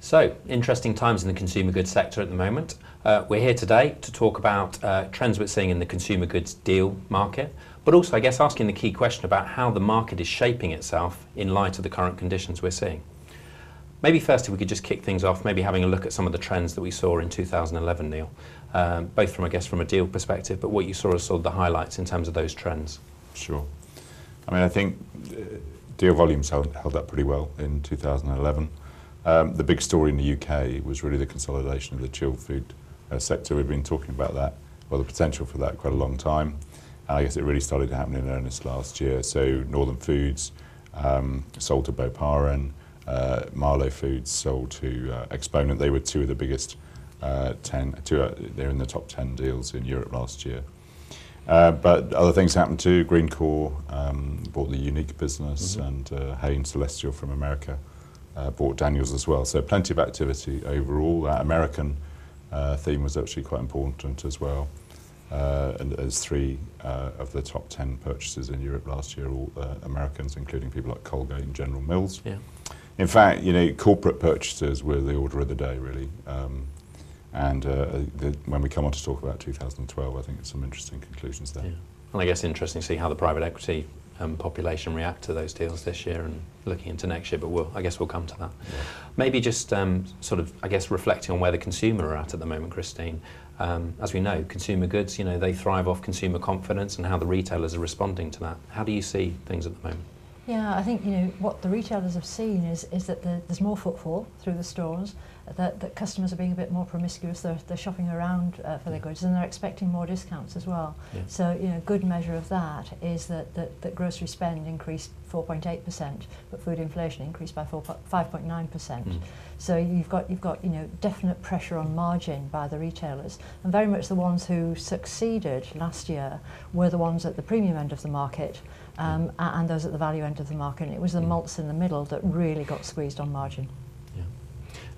So, interesting times in the consumer goods sector at the moment. Uh, we're here today to talk about uh, trends we're seeing in the consumer goods deal market, but also, I guess, asking the key question about how the market is shaping itself in light of the current conditions we're seeing. Maybe first, if we could just kick things off, maybe having a look at some of the trends that we saw in 2011, Neil, um, both from, I guess, from a deal perspective, but what you saw as sort of the highlights in terms of those trends. Sure. I mean, I think uh, deal volumes held, held up pretty well in 2011. Um, the big story in the UK was really the consolidation of the chilled food uh, sector. We've been talking about that, well, the potential for that quite a long time. And I guess it really started to happen in earnest last year. So Northern Foods um, sold to Boparan, uh, Marlow Foods sold to uh, Exponent. They were two of the biggest uh, 10, two, uh, they're in the top 10 deals in Europe last year. Uh, but other things happened too. Greencore um, bought the Uniq business mm-hmm. and uh, Hain Celestial from America uh, bought Daniels as well. So plenty of activity overall. That American uh, theme was actually quite important as well. Uh, and as three uh, of the top 10 purchases in Europe last year, all uh, Americans, including people like Colgate and General Mills. Yeah. In fact, you know, corporate purchases were the order of the day, really. Um, and uh, the, when we come on to talk about 2012, I think there's some interesting conclusions there. Yeah. And I guess interesting to see how the private equity um, population react to those deals this year and looking into next year, but we'll, I guess we'll come to that. Yeah. Maybe just um, sort of, I guess, reflecting on where the consumer are at at the moment, Christine. Um, as we know, consumer goods, you know, they thrive off consumer confidence and how the retailers are responding to that. How do you see things at the moment? Yeah, I think you know what the retailers have seen is is that the, there's more footfall through the stores, that, that customers are being a bit more promiscuous. They're, they're shopping around uh, for their goods and they're expecting more discounts as well. Yeah. So you know, good measure of that is that that, that grocery spend increased 4.8%, but food inflation increased by 5.9%. Mm. So you've got you've got you know definite pressure on margin by the retailers, and very much the ones who succeeded last year were the ones at the premium end of the market um, and those at the value end of the market. And it was the mm. malts in the middle that really got squeezed on margin. Yeah.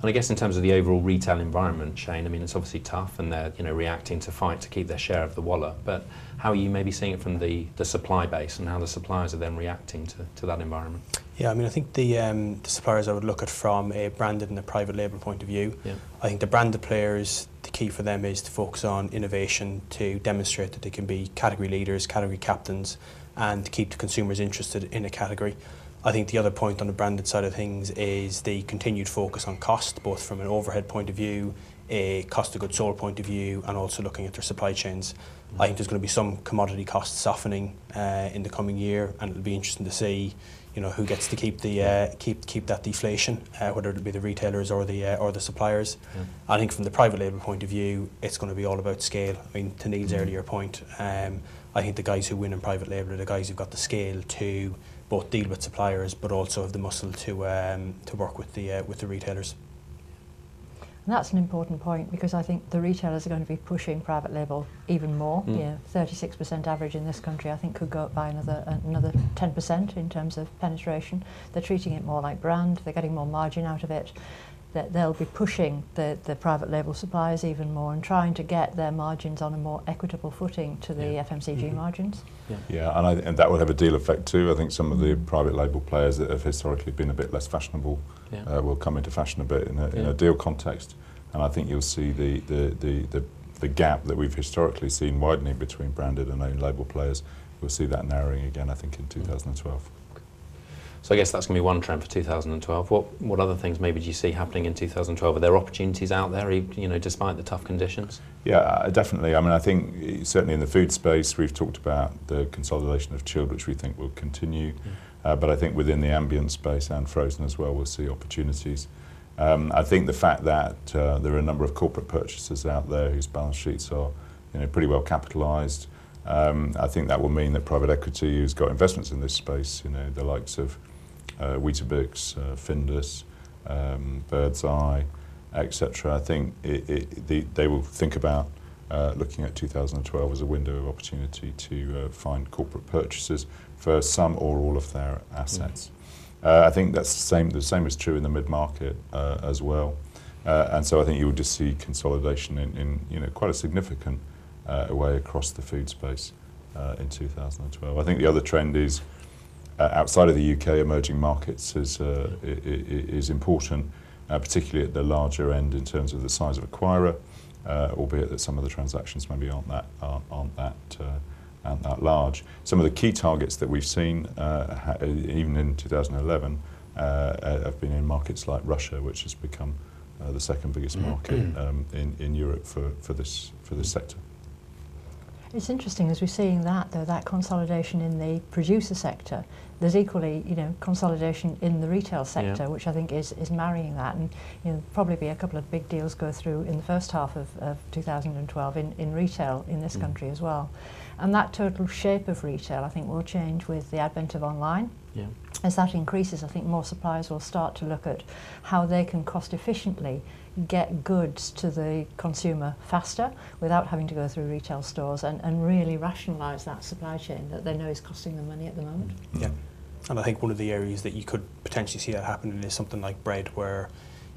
And I guess in terms of the overall retail environment, Shane, I mean, it's obviously tough and they're you know, reacting to fight to keep their share of the wallet. But how are you maybe seeing it from the, the supply base and how the suppliers are then reacting to, to that environment? Yeah, I mean, I think the, um, the suppliers I would look at from a branded and a private label point of view. Yeah. I think the branded players, the key for them is to focus on innovation to demonstrate that they can be category leaders, category captains, and keep the consumers interested in a category. I think the other point on the branded side of things is the continued focus on cost, both from an overhead point of view, a cost of goods sold point of view, and also looking at their supply chains. Mm. I think there's going to be some commodity cost softening uh, in the coming year, and it'll be interesting to see, you know, who gets to keep the uh, keep keep that deflation, uh, whether it be the retailers or the uh, or the suppliers. Yeah. I think from the private label point of view, it's going to be all about scale. I mean, to Neil's mm. earlier point. Um, I think the guys who win in private label are the guys who've got the scale to both deal with suppliers but also have the muscle to um, to work with the uh, with the retailers. And that's an important point because I think the retailers are going to be pushing private label even more. Mm. Yeah, 36% average in this country, I think, could go up by another another 10% in terms of penetration. They're treating it more like brand. They're getting more margin out of it that they'll be pushing the, the private label suppliers even more and trying to get their margins on a more equitable footing to the yeah. FMCG mm-hmm. margins. Yeah, yeah and, I, and that will have a deal effect too. I think some of the private label players that have historically been a bit less fashionable yeah. uh, will come into fashion a bit in a, in a deal context. And I think you'll see the, the, the, the, the gap that we've historically seen widening between branded and own label players. We'll see that narrowing again, I think, in 2012. So I guess that's going to be one trend for 2012. What what other things maybe do you see happening in 2012? Are there opportunities out there, you know, despite the tough conditions? Yeah, uh, definitely. I mean, I think certainly in the food space, we've talked about the consolidation of chilled, which we think will continue. Yeah. Uh, but I think within the ambient space and frozen as well, we'll see opportunities. Um, I think the fact that uh, there are a number of corporate purchasers out there whose balance sheets are, you know, pretty well capitalised. Um, I think that will mean that private equity who's got investments in this space, you know, the likes of uh, Weetabix, uh, Findus, um, Bird's Eye, etc. I think it, it, the, they will think about uh, looking at 2012 as a window of opportunity to uh, find corporate purchases for some or all of their assets. Mm. Uh, I think that's the same. The same is true in the mid-market uh, as well, uh, and so I think you will just see consolidation in, in you know quite a significant uh, way across the food space uh, in 2012. I think the other trend is outside of the UK, emerging markets is, uh, is important. uh, particularly at the larger end in terms of the size of acquirer, uh, albeit that some of the transactions maybe aren't that aren't, that uh, aren't that large. Some of the key targets that we've seen, uh, even in 2011, uh, uh, have been in markets like Russia, which has become uh, the second biggest market um, in, in Europe for, for this for this sector. It's interesting as we're seeing that though that consolidation in the producer sector. There's equally, you know, consolidation in the retail sector, Yeah. which I think is, is marrying that, and you know, probably be a couple of big deals go through in the first half of, of 2012 in, in retail in this Mm. country as well. And that total shape of retail, I think, will change with the advent of online. Yeah. As that increases, I think more suppliers will start to look at how they can cost efficiently get goods to the consumer faster without having to go through retail stores and, and really rationalise that supply chain that they know is costing them money at the moment. Yeah. And I think one of the areas that you could potentially see that happening is something like bread, where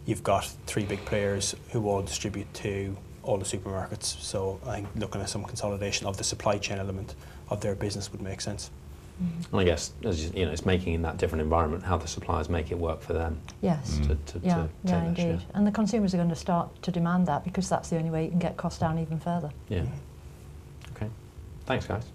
you've got three big players who all distribute to all the supermarkets. So I think looking at some consolidation of the supply chain element of their business would make sense. And I guess, as you, you know, it's making in that different environment how the suppliers make it work for them Yes. Mm. to, to, Yeah, to yeah, indeed. share. And the consumers are going to start to demand that because that's the only way you can get costs down even further. Yeah. Okay. Thanks, guys.